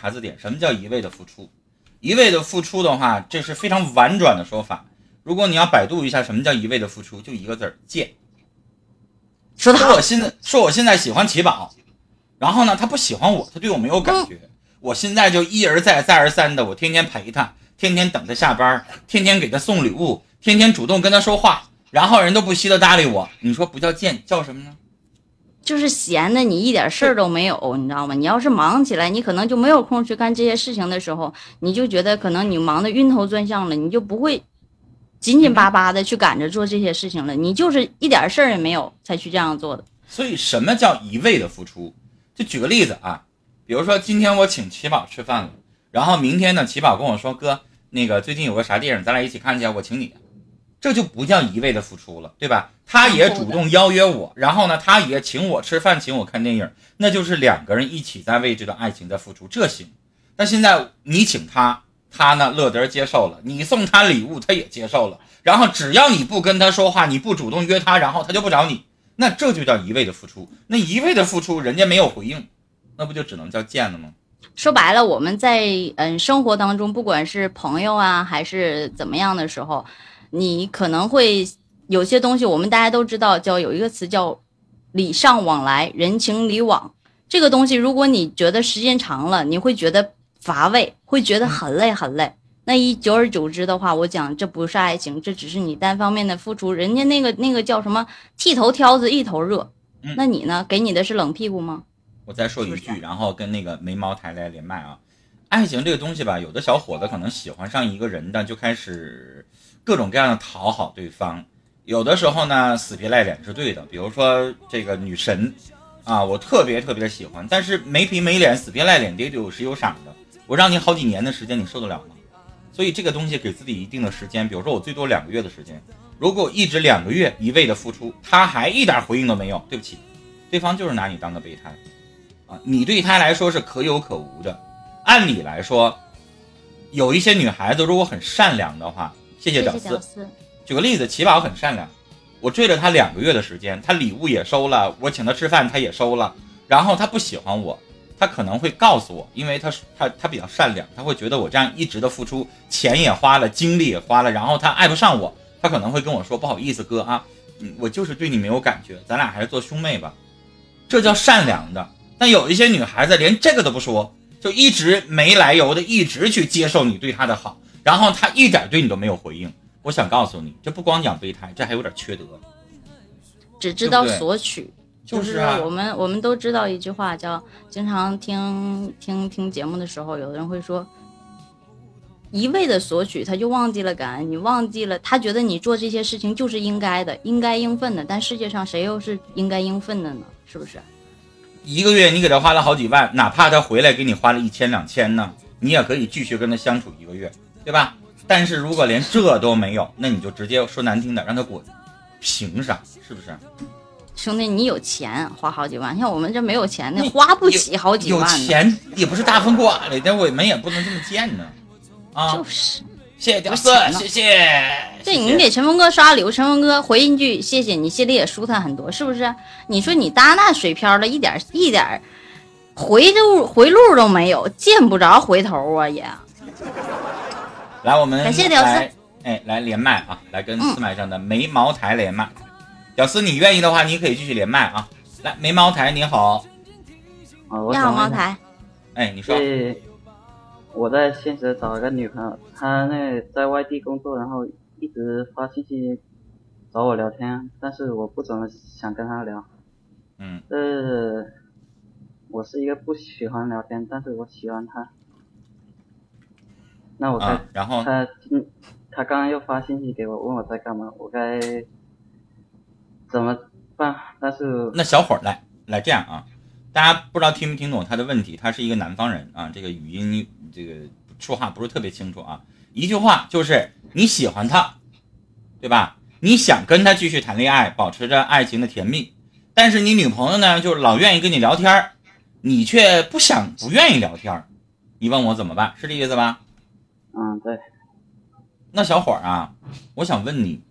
查字典，什么叫一味的付出？一味的付出的话，这是非常婉转的说法。如果你要百度一下什么叫一味的付出，就一个字儿贱。说说我现在说我现在喜欢奇宝，然后呢，他不喜欢我，他对我没有感觉。我现在就一而再再而三的，我天天陪他，天天等他下班，天天给他送礼物，天天主动跟他说话，然后人都不稀得搭理我。你说不叫贱，叫什么呢？就是闲的，你一点事儿都没有，你知道吗？你要是忙起来，你可能就没有空去干这些事情的时候，你就觉得可能你忙得晕头转向了，你就不会紧紧巴巴的去赶着做这些事情了。你就是一点事儿也没有才去这样做的。所以，什么叫一味的付出？就举个例子啊，比如说今天我请齐宝吃饭了，然后明天呢，齐宝跟我说：“哥，那个最近有个啥电影，咱俩一起看去，我请你。”这就不叫一味的付出了，对吧？他也主动邀约我，然后呢，他也请我吃饭，请我看电影，那就是两个人一起在为这段爱情在付出，这行。但现在你请他，他呢乐得接受了，你送他礼物，他也接受了，然后只要你不跟他说话，你不主动约他，然后他就不找你，那这就叫一味的付出。那一味的付出，人家没有回应，那不就只能叫贱了吗？说白了，我们在嗯生活当中，不管是朋友啊，还是怎么样的时候。你可能会有些东西，我们大家都知道，叫有一个词叫礼尚往来，人情礼往。这个东西，如果你觉得时间长了，你会觉得乏味，会觉得很累很累。那一久而久之的话，我讲这不是爱情，这只是你单方面的付出。人家那个那个叫什么剃头挑子一头热，那你呢？给你的是冷屁股吗？我再说一句，然后跟那个眉毛台来连麦啊。爱情这个东西吧，有的小伙子可能喜欢上一个人的，就开始。各种各样的讨好对方，有的时候呢死皮赖脸是对的。比如说这个女神，啊，我特别特别喜欢，但是没皮没脸、死皮赖脸的有时有傻的，我让你好几年的时间，你受得了吗？所以这个东西给自己一定的时间，比如说我最多两个月的时间。如果一直两个月一味的付出，他还一点回应都没有，对不起，对方就是拿你当个备胎，啊，你对他来说是可有可无的。按理来说，有一些女孩子如果很善良的话。谢谢屌丝。举个例子，奇宝很善良，我追了他两个月的时间，他礼物也收了，我请他吃饭他也收了。然后他不喜欢我，他可能会告诉我，因为他他他比较善良，他会觉得我这样一直的付出，钱也花了，精力也花了，然后他爱不上我，他可能会跟我说不好意思哥啊，我就是对你没有感觉，咱俩还是做兄妹吧，这叫善良的。但有一些女孩子连这个都不说，就一直没来由的一直去接受你对她的好。然后他一点对你都没有回应，我想告诉你，这不光讲备胎，这还有点缺德，只知道索取。就是我们我们都知道一句话，叫经常听听听节目的时候，有的人会说，一味的索取，他就忘记了感恩，你忘记了，他觉得你做这些事情就是应该的，应该应分的。但世界上谁又是应该应分的呢？是不是？一个月你给他花了好几万，哪怕他回来给你花了一千两千呢，你也可以继续跟他相处一个月。对吧？但是如果连这都没有，那你就直接说难听的，让他滚，凭啥？是不是？兄弟，你有钱花好几万，像我们这没有钱的，花不起好几万。有钱也不是大风刮来的，我们也不能这么贱呢。啊，就是。谢谢屌丝，谢谢。对你给陈峰哥刷礼物，陈峰哥回一句谢谢你，心里也舒坦很多，是不是？你说你搭那水漂了，一点一点回路回路都没有，见不着回头啊也。来，我们感谢屌丝，哎，来连麦啊，来跟四麦上的眉毛台连麦。屌丝，你愿意的话，你可以继续连麦啊。来，眉毛台你好，你好茅台，哎，你说。我在现实找了个女朋友，她那在外地工作，然后一直发信息找我聊天，但是我不怎么想跟她聊。嗯。呃，我是一个不喜欢聊天，但是我喜欢她。那我该，然后他嗯，他刚刚又发信息给我，问我在干嘛，我该怎么办？但是那小伙儿来来这样啊，大家不知道听没听懂他的问题？他是一个南方人啊，这个语音这个说话不是特别清楚啊。一句话就是你喜欢他，对吧？你想跟他继续谈恋爱，保持着爱情的甜蜜，但是你女朋友呢，就老愿意跟你聊天你却不想不愿意聊天你问我怎么办？是这意思吧？嗯，对。那小伙儿啊，我想问你，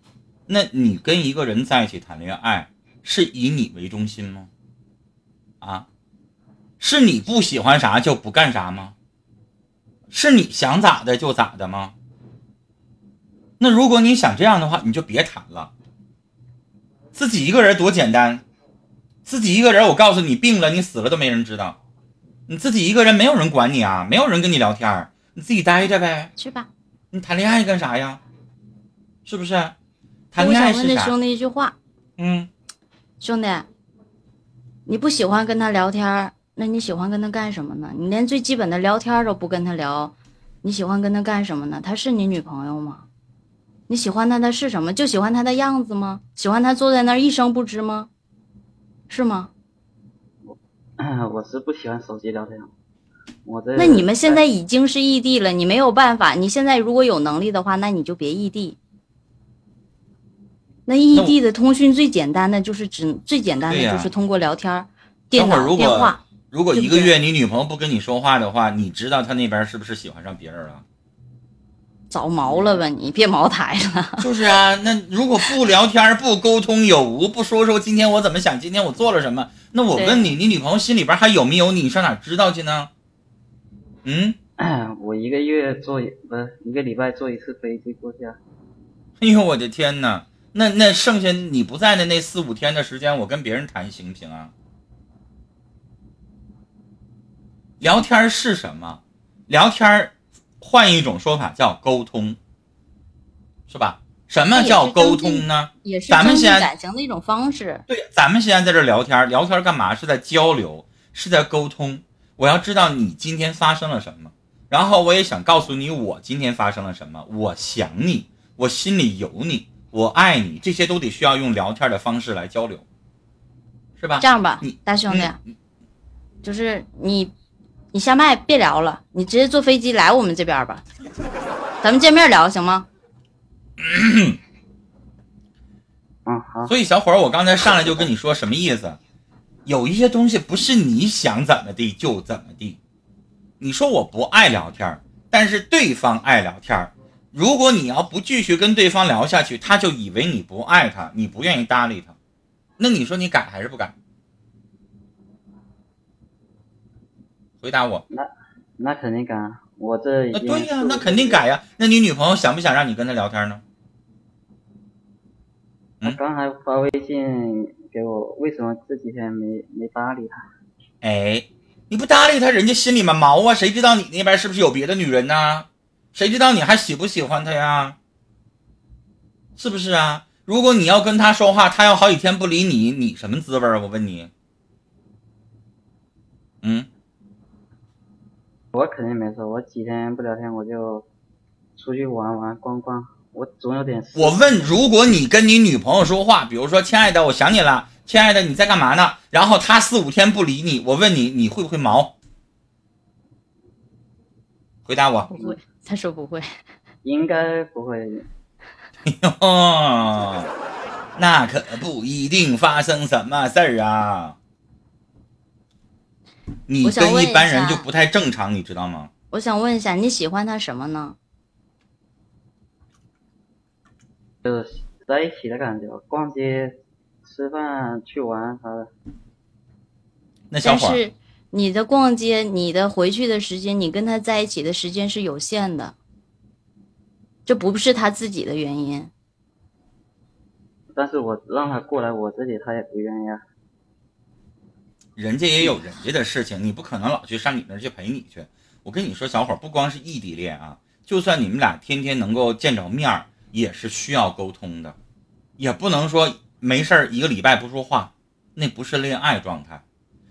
那你跟一个人在一起谈恋爱，是以你为中心吗？啊，是你不喜欢啥就不干啥吗？是你想咋的就咋的吗？那如果你想这样的话，你就别谈了。自己一个人多简单，自己一个人，我告诉你，病了你死了都没人知道，你自己一个人没有人管你啊，没有人跟你聊天，你自己待着呗。去吧。你谈恋爱干啥呀？是不是？谈我恋爱是啥？我想问那兄弟一句话，嗯，兄弟，你不喜欢跟他聊天，那你喜欢跟他干什么呢？你连最基本的聊天都不跟他聊，你喜欢跟他干什么呢？他是你女朋友吗？你喜欢他的是什么？就喜欢他的样子吗？喜欢他坐在那儿一声不吱吗？是吗？我是不喜欢手机聊天。我这那你们现在已经是异地了，你没有办法。你现在如果有能力的话，那你就别异地。那异地的通讯最简单的就是只最简单的就是通过聊天儿、电脑、等会儿如果电话。如果一个月你女朋友不跟你说话的话，你知道她那边是不是喜欢上别人了？找毛了吧你，别茅台了。就是啊，那如果不聊天、不沟通有无，不说说今天我怎么想，今天我做了什么，那我问你，你女朋友心里边还有没有你？你上哪知道去呢？嗯，我一个月坐一不是一个礼拜坐一次飞机过去啊。哎呦我的天哪！那那剩下你不在的那四五天的时间，我跟别人谈行不行啊？聊天是什么？聊天，换一种说法叫沟通，是吧？什么叫沟通呢？也是增进咱们先感情的一种方式。对，咱们现在在这聊天，聊天干嘛？是在交流，是在沟通。我要知道你今天发生了什么，然后我也想告诉你我今天发生了什么。我想你，我心里有你，我爱你，这些都得需要用聊天的方式来交流，是吧这？样吧你，大兄弟，嗯就是你，你下麦别聊了，你直接坐飞机来我们这边吧，咱们见面聊行吗？嗯，好。所以小伙儿，我刚才上来就跟你说什么意思？有一些东西不是你想怎么地就怎么地。你说我不爱聊天儿，但是对方爱聊天儿。如果你要不继续跟对方聊下去，他就以为你不爱他，你不愿意搭理他。那你说你改还是不改？回答我。那那肯定改啊，我这已经那对呀、是那肯定改呀、那你女朋友想不想让你跟她聊天呢？他刚才发微信给我，为什么这几天没没搭理他？哎，你不搭理他，人家心里面毛啊，谁知道你那边是不是有别的女人呢？谁知道你还喜不喜欢他呀？是不是啊？如果你要跟他说话，他要好几天不理你，你什么滋味啊？我问你。嗯，我肯定没说，我几天不聊天我就出去玩玩逛逛，我总有点。我问，如果你跟你女朋友说话，比如说“亲爱的，我想你了”，“亲爱的，你在干嘛呢？”然后她四五天不理你，我问你，你会不会毛？回答我。不会，他说不会。应该不会，哦，那可不一定发生什么事儿啊。你跟一般人就不太正常，你知道吗？我想问一下，你喜欢他什么呢？就是在一起的感觉，逛街、吃饭、去玩啥的。那小伙儿，但是你的逛街，你的回去的时间，你跟他在一起的时间是有限的，这不是他自己的原因。但是我让他过来我这里，他也不愿意啊。人家也有人家的事情，你不可能老去上你那儿去陪你去。我跟你说，小伙儿，不光是异地恋啊，就算你们俩天天能够见着面儿，也是需要沟通的，也不能说没事儿一个礼拜不说话，那不是恋爱状态。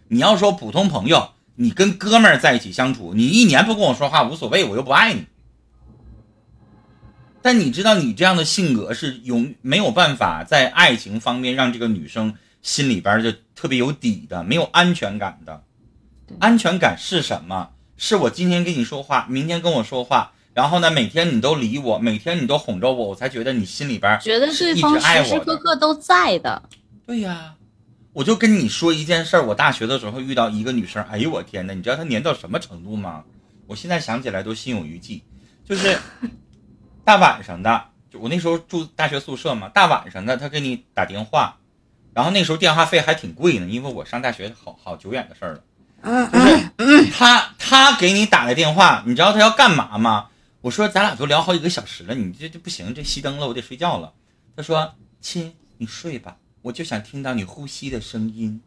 你要说普通朋友，你跟哥们儿在一起相处，你一年不跟我说话无所谓，我又不爱你。但你知道，你这样的性格是永没有办法在爱情方面让这个女生心里边儿就特别有底的，没有安全感的。安全感是什么？是我今天跟你说话，明天跟我说话，然后呢，每天你都理我，每天你都哄着我，我才觉得你心里边觉得是一直对方爱我的。时时刻刻都在的。对呀，我就跟你说一件事儿，我大学的时候遇到一个女生，哎呦我天呐，你知道她黏到什么程度吗？我现在想起来都心有余悸，就是 大晚上的，就我那时候住大学宿舍嘛，大晚上的她给你打电话，然后那时候电话费还挺贵呢，因为我上大学好好久远的事儿了，就是他他给你打来电话，你知道他要干嘛吗？我说咱俩都聊好几个小时了，你这这不行，这熄灯了，我得睡觉了。他说亲，你睡吧，我就想听到你呼吸的声音。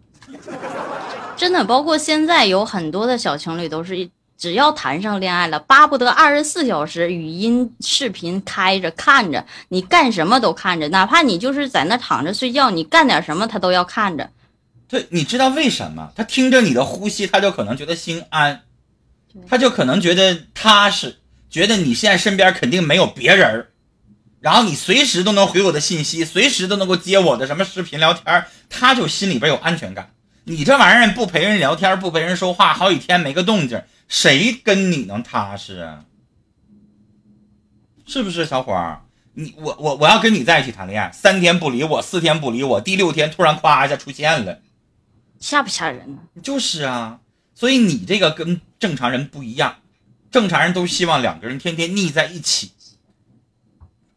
真的，包括现在有很多的小情侣都是，只要谈上恋爱了，巴不得二十四小时语音视频开着看着，你干什么都看着，哪怕你就是在那躺着睡觉，你干点什么他都要看着。对，你知道为什么？他听着你的呼吸，他就可能觉得心安，他就可能觉得踏实，觉得你现在身边肯定没有别人儿，然后你随时都能回我的信息，随时都能够接我的什么视频聊天，他就心里边有安全感。你这玩意儿不陪人聊天，不陪人说话，好几天没个动静，谁跟你能踏实啊？是不是小伙儿？你我我我要跟你在一起谈恋爱，三天不理我，四天不理我，第六天突然夸一下出现了。吓不吓人呢？就是啊，所以你这个跟正常人不一样，正常人都希望两个人天天腻在一起。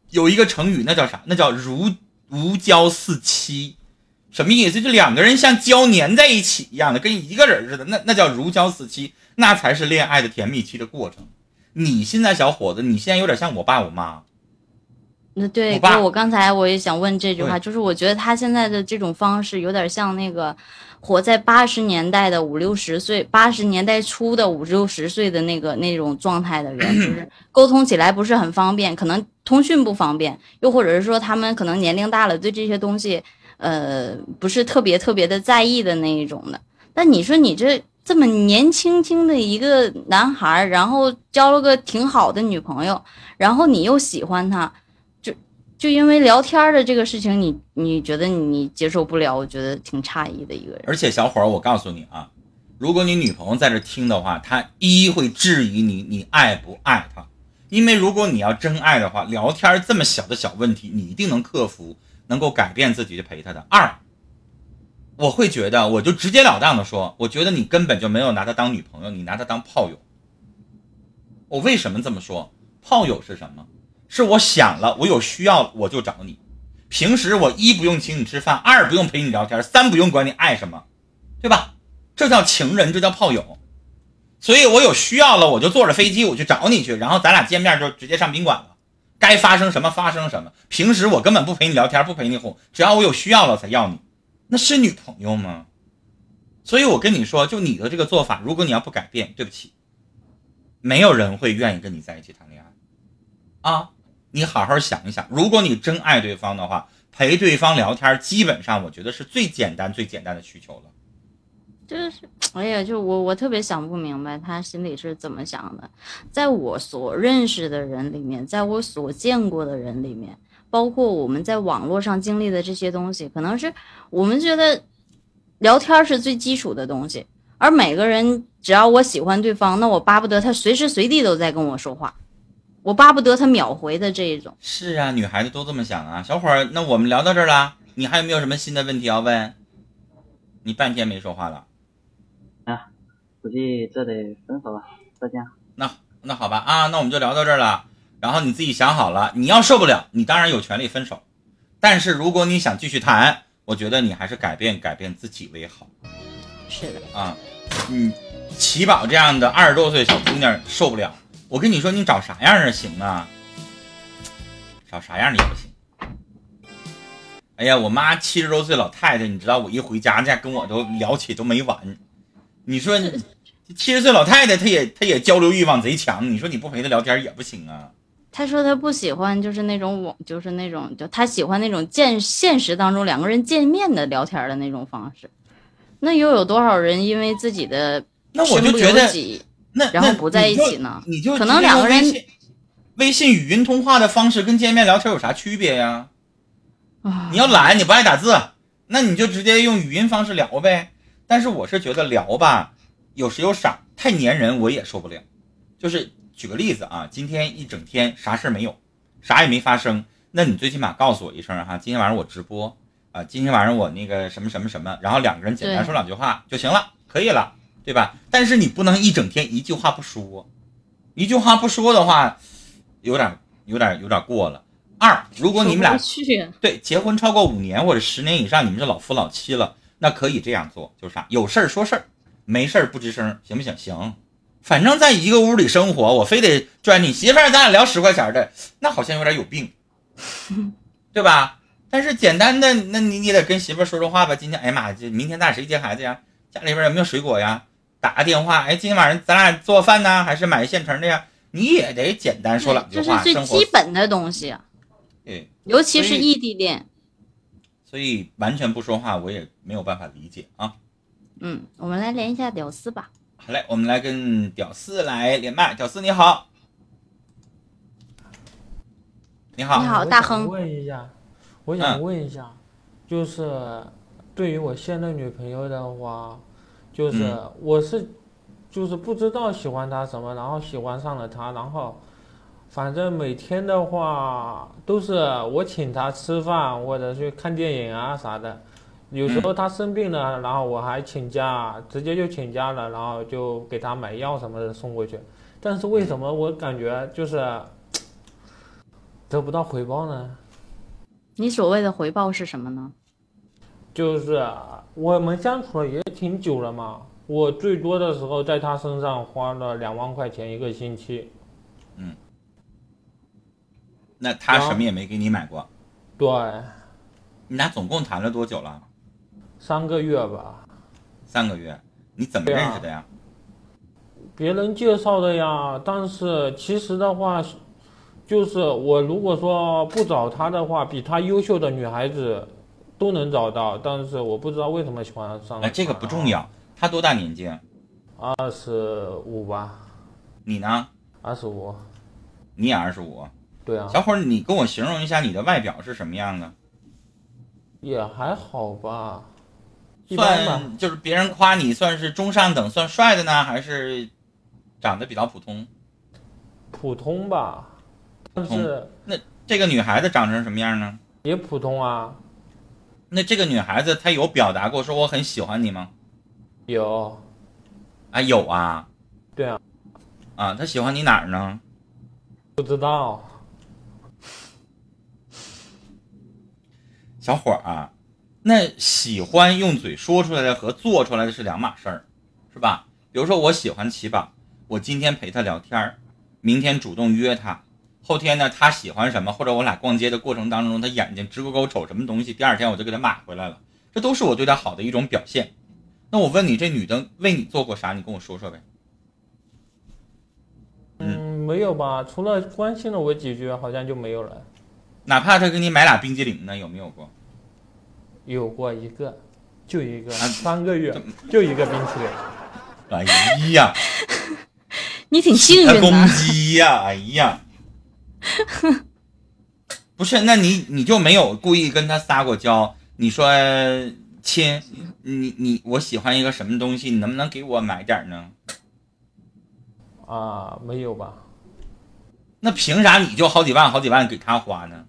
有一个成语，那叫啥？那叫如如胶似漆，什么意思？就两个人像胶粘在一起一样的，跟一个人似的，那那叫如胶似漆，那才是恋爱的甜蜜期的过程。你现在小伙子，你现在有点像我爸我妈。那对，我爸我刚才我也想问这句话，就是我觉得他现在的这种方式有点像那个活在八十年代的五六十岁，八十年代初的五六十岁的那个那种状态的人，就是 沟通起来不是很方便，可能通讯不方便，又或者是说他们可能年龄大了，对这些东西，呃，不是特别特别的在意的那一种的。但你说你这这么年轻轻的一个男孩，然后交了个挺好的女朋友，然后你又喜欢他。就因为聊天的这个事情你，你觉得你接受不了，我觉得挺诧异的一个人。而且小伙儿，我告诉你啊，如果你女朋友在这听的话，她一会质疑你，你爱不爱她？因为如果你要真爱的话，聊天这么小的小问题，你一定能克服，能够改变自己去陪她的。二，我会觉得，我就直截了当的说，我觉得你根本就没有拿她当女朋友，你拿她当炮友。我为什么这么说？炮友是什么？是我想了，我有需要我就找你。平时我一不用请你吃饭，二不用陪你聊天，三不用管你爱什么，对吧？这叫情人，这叫炮友。所以我有需要了，我就坐着飞机我去找你去，然后咱俩见面就直接上宾馆了，该发生什么发生什么。平时我根本不陪你聊天，不陪你哄，只要我有需要了才要你，那是女朋友吗？所以我跟你说，就你的这个做法，如果你要不改变，对不起，没有人会愿意跟你在一起谈恋爱啊。你好好想一想，如果你真爱对方的话，陪对方聊天，基本上我觉得是最简单、最简单的需求了。就是，哎呀，就我我特别想不明白他心里是怎么想的。在我所认识的人里面，在我所见过的人里面，包括我们在网络上经历的这些东西，可能是我们觉得聊天是最基础的东西，而每个人只要我喜欢对方，那我巴不得他随时随地都在跟我说话。我巴不得他秒回的这一种。是啊，女孩子都这么想啊。小伙儿，那我们聊到这儿了，你还有没有什么新的问题要问？你半天没说话了。啊，估计这得分手了，再见。那那好吧啊，那我们就聊到这儿了。然后你自己想好了，你要受不了，你当然有权利分手。但是如果你想继续谈，我觉得你还是改变改变自己为好是的，啊。嗯，齐宝这样的二十多岁小姑娘受不了。我跟你说，你找啥样的行啊？找啥样的也不行。哎呀，我妈七十多岁老太太，你知道，我一回家家跟我都聊起都没完。你说七十岁老太太，她也她也交流欲望贼强，你说你不陪她聊天也不行啊。她说她不喜欢就是那种网，就是那种就她喜欢那种见现实当中两个人见面的聊天的那种方式。那又有多少人因为自己的那我就觉得，那然后那不在一起呢你就可能两个人微信微信语音通话的方式跟见面聊天有啥区别呀？啊你要懒，你不爱打字，那你就直接用语音方式聊呗。但是我是觉得聊吧，有时有傻，太粘人我也受不了。就是举个例子啊，今天一整天啥事儿没有，啥也没发生，那你最起码告诉我一声哈，今天晚上我直播啊，今天晚上我那个什么什么什么，然后两个人简单说两句话就行了，可以了，对吧？但是你不能一整天一句话不说，一句话不说的话，有点有点有点过了。二，如果你们俩对，结婚超过五年或者十年以上，你们是老夫老妻了，那可以这样做，就是啥？有事儿说事儿，没事儿不吱声，行不行？行，反正在一个屋里生活，我非得拽你媳妇儿，咱俩聊十块钱的，那好像有点有病，对吧？但是简单的，那你你得跟媳妇儿说说话吧。今天，哎呀妈，这明天咱俩谁接孩子呀？家里边有没有水果呀？打个电话，哎，今天晚上咱俩做饭呢，还是买现成的呀？你也得简单说两句话，这是最基本的东西，对，尤其是异地恋。所以完全不说话，我也没有办法理解啊。嗯，我们来连一下屌丝吧。好嘞，我们来跟屌丝来连麦。屌丝你好，你好，你好大亨问一下，我嗯想问一下，就是对于我现任女朋友的话，就是嗯我是就是不知道喜欢他什么，然后喜欢上了他，然后反正每天的话都是我请他吃饭或者去看电影啊啥的。有时候他生病了，然后我还请假，直接就请假了，然后就给他买药什么的送过去。但是为什么我感觉就是 得不到回报呢？你所谓的回报是什么呢？就是我们相处了也挺久了嘛，我最多的时候在他身上花了两万块钱一个星期。嗯那他什么也没给你买过，对，你俩总共谈了多久了？三个月吧，三个月。你怎么认识的呀？别人介绍的呀。但是其实的话，就是我如果说不找他的话，比他优秀的女孩子都能找到，但是我不知道为什么喜欢上哎，这个不重，要。他多大年纪？二十五吧，你呢？二十五，你也二十五。对啊，小伙儿，你跟我形容一下你的外表是什么样的？也还好吧。算就是别人夸你算是中上等，算帅的呢，还是长得比较普通？普通吧，但是那这个女孩子长成什么样呢？也普通啊，那这个女孩子她有表达过说我很喜欢你吗？有，啊，有啊。对啊。啊，她喜欢你哪儿呢？不知道，小伙儿啊，那喜欢用嘴说出来的和做出来的是两码事儿，是吧？比如说我喜欢七宝，我今天陪他聊天儿，明天主动约他，后天呢他喜欢什么，或者我俩逛街的过程当中，他眼睛直勾勾瞅什么东西，第二天我就给他买回来了，这都是我对他好的一种表现。那我问你，这女的为你做过啥？你跟我说说呗。嗯，没有吧？除了关心了我几句，好像就没有了。哪怕他给你买俩冰激凌呢，有没有过？有过一个，就一个，啊三个月就一个冰淇淋。哎呀，你挺幸运的。鸡呀、哎呀，不是，那你你就没有故意跟他撒过娇？你说亲，你你我喜欢一个什么东西，你能不能给我买点呢？啊，没有吧？那凭啥你就好几万好几万给他花呢？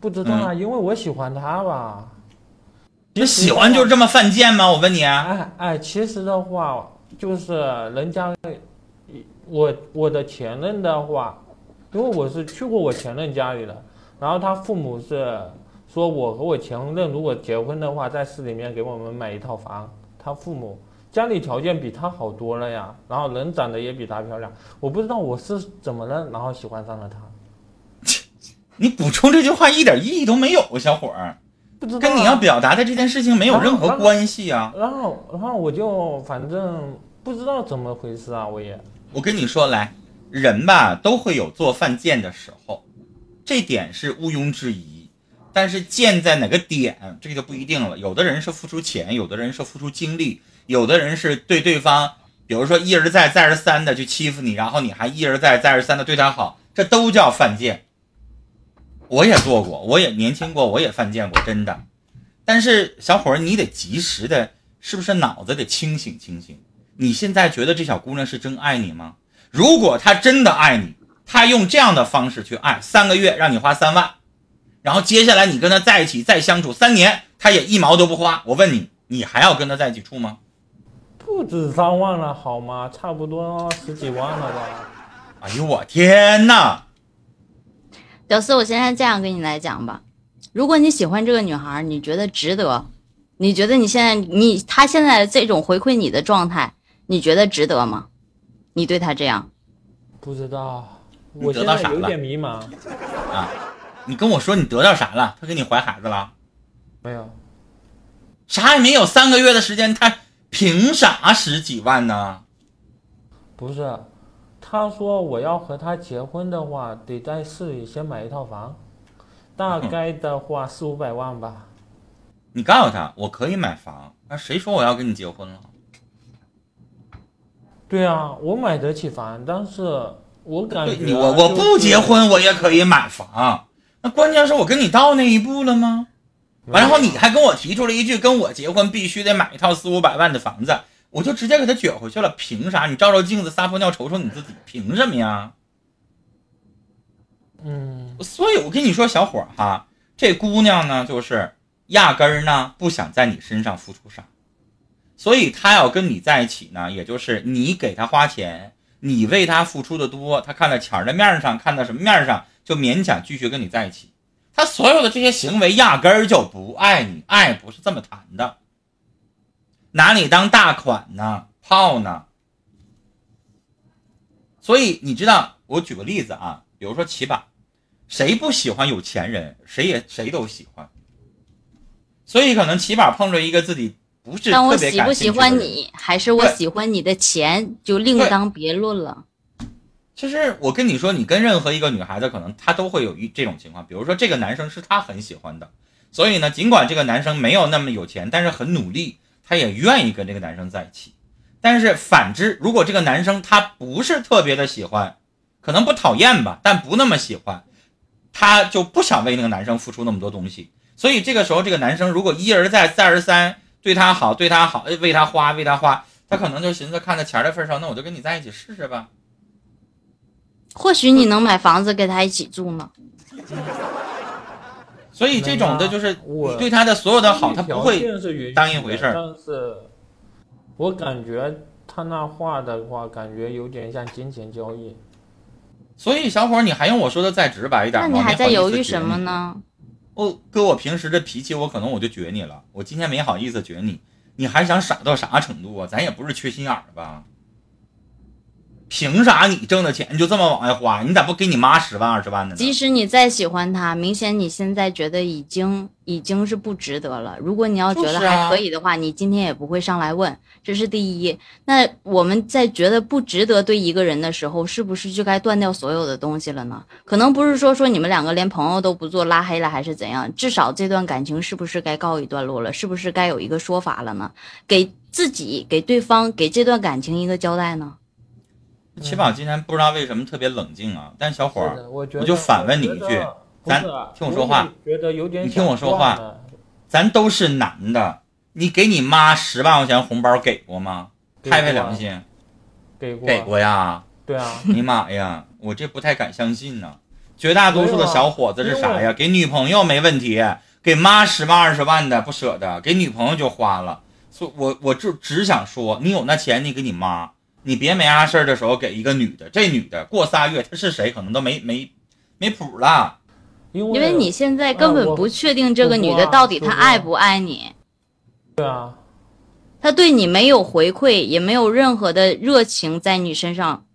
不知道啊，因为我喜欢他吧。你喜欢就是这么犯贱吗？我问你啊，哎哎，其实的话，就是人家，我我的前任的话，因为我是去过我前任家里的，然后他父母是说我和我前任如果结婚的话，在市里面给我们买一套房。他父母家里条件比他好多了呀，然后人长得也比他漂亮。我不知道我是怎么了，然后喜欢上了他，你补充这句话一点意义都没有，小伙儿，不知道啊跟你要表达的这件事情没有任何关系啊。然后然后我就反正不知道怎么回事啊，我也。我跟你说，来，人吧都会有做犯贱的时候，这点是毋庸置疑。但是贱在哪个点，这个就不一定了。有的人是付出钱，有的人是付出精力，有的人是对对方，比如说一而再再而三的去欺负你，然后你还一而再再而三的对他好，这都叫犯贱。我也做过，我也年轻过，我也犯贱过，真的。但是小伙儿，你得及时的，是不是脑子得清醒清醒？你现在觉得这小姑娘是真爱你吗？如果她真的爱你，她用这样的方式去爱，三个月让你花三万，然后接下来你跟她在一起再相处三年，她也一毛都不花。我问你，你还要跟她在一起处吗？不止三万了好吗？差不多十几万了吧？哎呦我天哪！屌丝，我现在这样跟你来讲吧，如果你喜欢这个女孩，你觉得值得，你觉得你现在你她现在这种回馈你的状态，你觉得值得吗？你对他这样，不知道，我现在有得到啥了点迷茫。啊，你跟我说你得到啥了？他给你怀孩子了？没有，啥也没有，三个月的时间，他凭啥十几万呢？不是，他说我要和他结婚的话，得在市里先买一套房，大概的话四五百万吧。你告诉他，我可以买房，那谁说我要跟你结婚了？对啊，我买得起房，但是我感觉对你我我不结婚，我也可以买房。那关键是我跟你到那一步了吗？完，然后你还跟我提出了一句，跟我结婚必须得买一套四五百万的房子，我就直接给他撅回去了。凭啥？你照照镜子撒泡尿瞅瞅你自己，凭什么呀？嗯，所以我跟你说，小伙儿哈，这姑娘呢，就是压根儿呢不想在你身上付出啥，所以他要跟你在一起呢，也就是你给他花钱，你为他付出的多，他看在钱的面上，看到什么面上，就勉强继续跟你在一起。他所有的这些行为压根儿就不爱你，爱不是这么谈的，拿你当大款呢，炮呢。所以你知道，我举个例子啊，比如说起码。谁不喜欢有钱人？谁也谁都喜欢。所以可能起码碰着一个自己不是但我喜不喜欢你，还是我喜欢你的钱，就另当别论了。其实我跟你说，你跟任何一个女孩子，可能她都会有一这种情况。比如说，这个男生是她很喜欢的，所以呢，尽管这个男生没有那么有钱，但是很努力，她也愿意跟这个男生在一起。但是反之，如果这个男生他不是特别的喜欢，可能不讨厌吧，但不那么喜欢，他就不想为那个男生付出那么多东西。所以这个时候，这个男生如果一而再、再而三对他好、对他好，哎为他花、为他花，他可能就寻思看在钱的份上，那我就跟你在一起试试吧。或许你能买房子跟他一起住呢。所以这种的就是啊我你对他的所有的好，他不会当一回事儿但是，我感觉他那话的话，感觉有点像金钱交易。所以小伙，你还用我说的再直白一点吗？那你还在犹豫什么？呢？我搁我平时这脾气，我可能我就撅你了。我今天没好意思撅你，你还想傻到啥程度啊？咱也不是缺心眼儿吧？凭啥你挣的钱就这么往外花？你咋不给你妈十万二十万的呢？即使你再喜欢他，明显你现在觉得已经已经是不值得了。如果你要觉得还可以的话，你今天也不会上来问，这是第一。那我们在觉得不值得对一个人的时候，是不是就该断掉所有的东西了呢？可能不是说说你们两个连朋友都不做，拉黑了还是怎样，至少这段感情是不是该告一段落了？是不是该有一个说法了呢？给自己、给对方、给这段感情一个交代呢？起宝今天不知道为什么特别冷静啊，但小伙儿，我就反问你一句咱听我说话觉得有点你听我说话咱都是男的，你给你妈十万块钱红包给过吗？拍拍良心，给过给过呀。对啊，你妈呀，我这不太敢相信呢。绝大多数的小伙子是啥呀？给女朋友没问题，给妈十万二十万的不舍得，给女朋友就花了。所以我我就只想说，你有那钱你给你妈，你别没啥事儿的时候给一个女的。这女的过仨月她是谁可能都没没没谱了。因为因为你现在根本不确定这个女的到底她爱不爱你。对啊，她对你没有回馈，也没有任何的热情在你身上，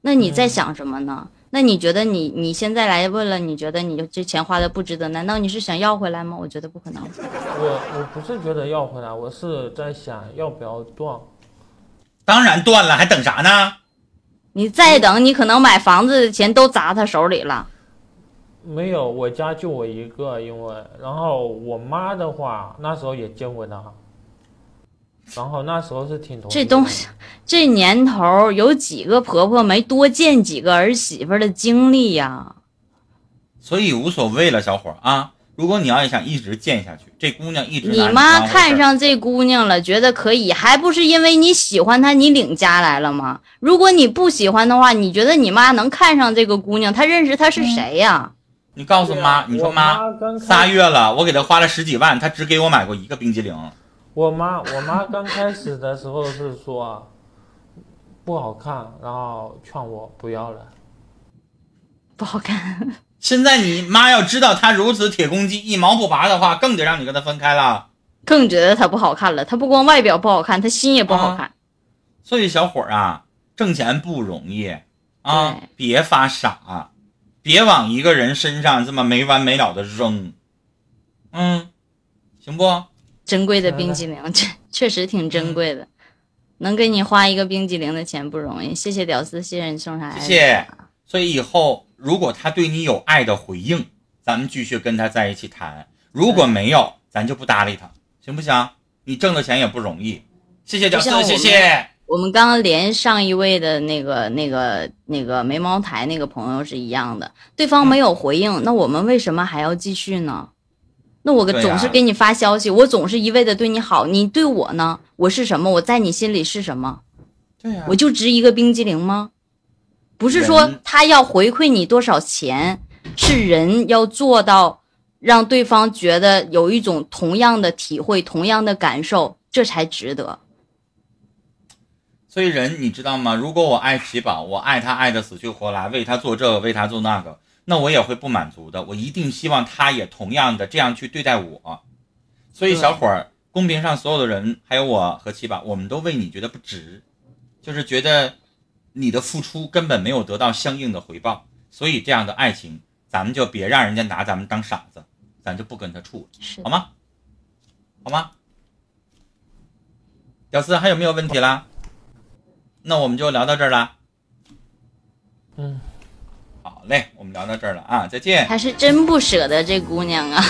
那你在想什么呢？那你觉得你你现在来问了，你觉得你就这钱花的不值得？难道你是想要回来吗？我觉得不可能。我我不是觉得要回来，我是在想要不要断。当然断了，还等啥呢？你再等，你可能买房子的钱都砸他手里了。没有，我家就我一个，因为然后我妈的话那时候也见过他，然后那时候是挺同这东西，这年头有几个婆婆没多见几个儿媳妇的经历呀？所以无所谓了，小伙啊。如果你要想一直见下去，这姑娘一直你妈看上这姑娘了，觉得可以，还不是因为你喜欢她，你领家来了吗？如果你不喜欢的话，你觉得你妈能看上这个姑娘？她认识她是谁呀？你告诉妈，你说妈，仨月了，我给她花了十几万，她只给我买过一个冰激凌。我妈我妈刚开始的时候是说不好看，然后劝我不要了。不好看。现在你妈要知道他如此铁公鸡，一毛不拔的话，更得让你跟他分开了。更觉得他不好看了。他不光外表不好看，他心也不好看。所以小伙儿啊，挣钱不容易啊，别发傻，别往一个人身上这么没完没了的扔，嗯，行不？珍贵的冰激凌，确确实挺珍贵的。能给你花一个冰激凌的钱不容易，谢谢屌丝谢谢你送上来。谢谢。所以以后如果他对你有爱的回应，咱们继续跟他在一起谈；如果没有，咱就不搭理他，行不行？你挣的钱也不容易。谢谢屌丝就像，我们谢谢。我们刚刚连上一位的那个、那个、那个眉毛台那个朋友是一样的，对方没有回应，那我们为什么还要继续呢？那我总是给你发消息，我总是一味的对你好，你对我呢？我是什么？我在你心里是什么？对呀、我就值一个冰激凌吗？不是说他要回馈你多少钱，是人要做到让对方觉得有一种同样的体会、同样的感受，这才值得。所以人你知道吗？如果我爱奇宝，我爱他爱的死去活来，为他做这个，为他做那个，那我也会不满足的。我一定希望他也同样的这样去对待我。所以小伙儿，公屏上所有的人，还有我和奇宝，我们都为你觉得不值，就是觉得你的付出根本没有得到相应的回报。所以这样的爱情，咱们就别让人家拿咱们当傻子，咱就不跟他处了，好吗？好吗？屌丝还有没有问题啦？那我们就聊到这儿啦。嗯，好嘞，我们聊到这儿了啊，再见。还是真不舍得这姑娘啊。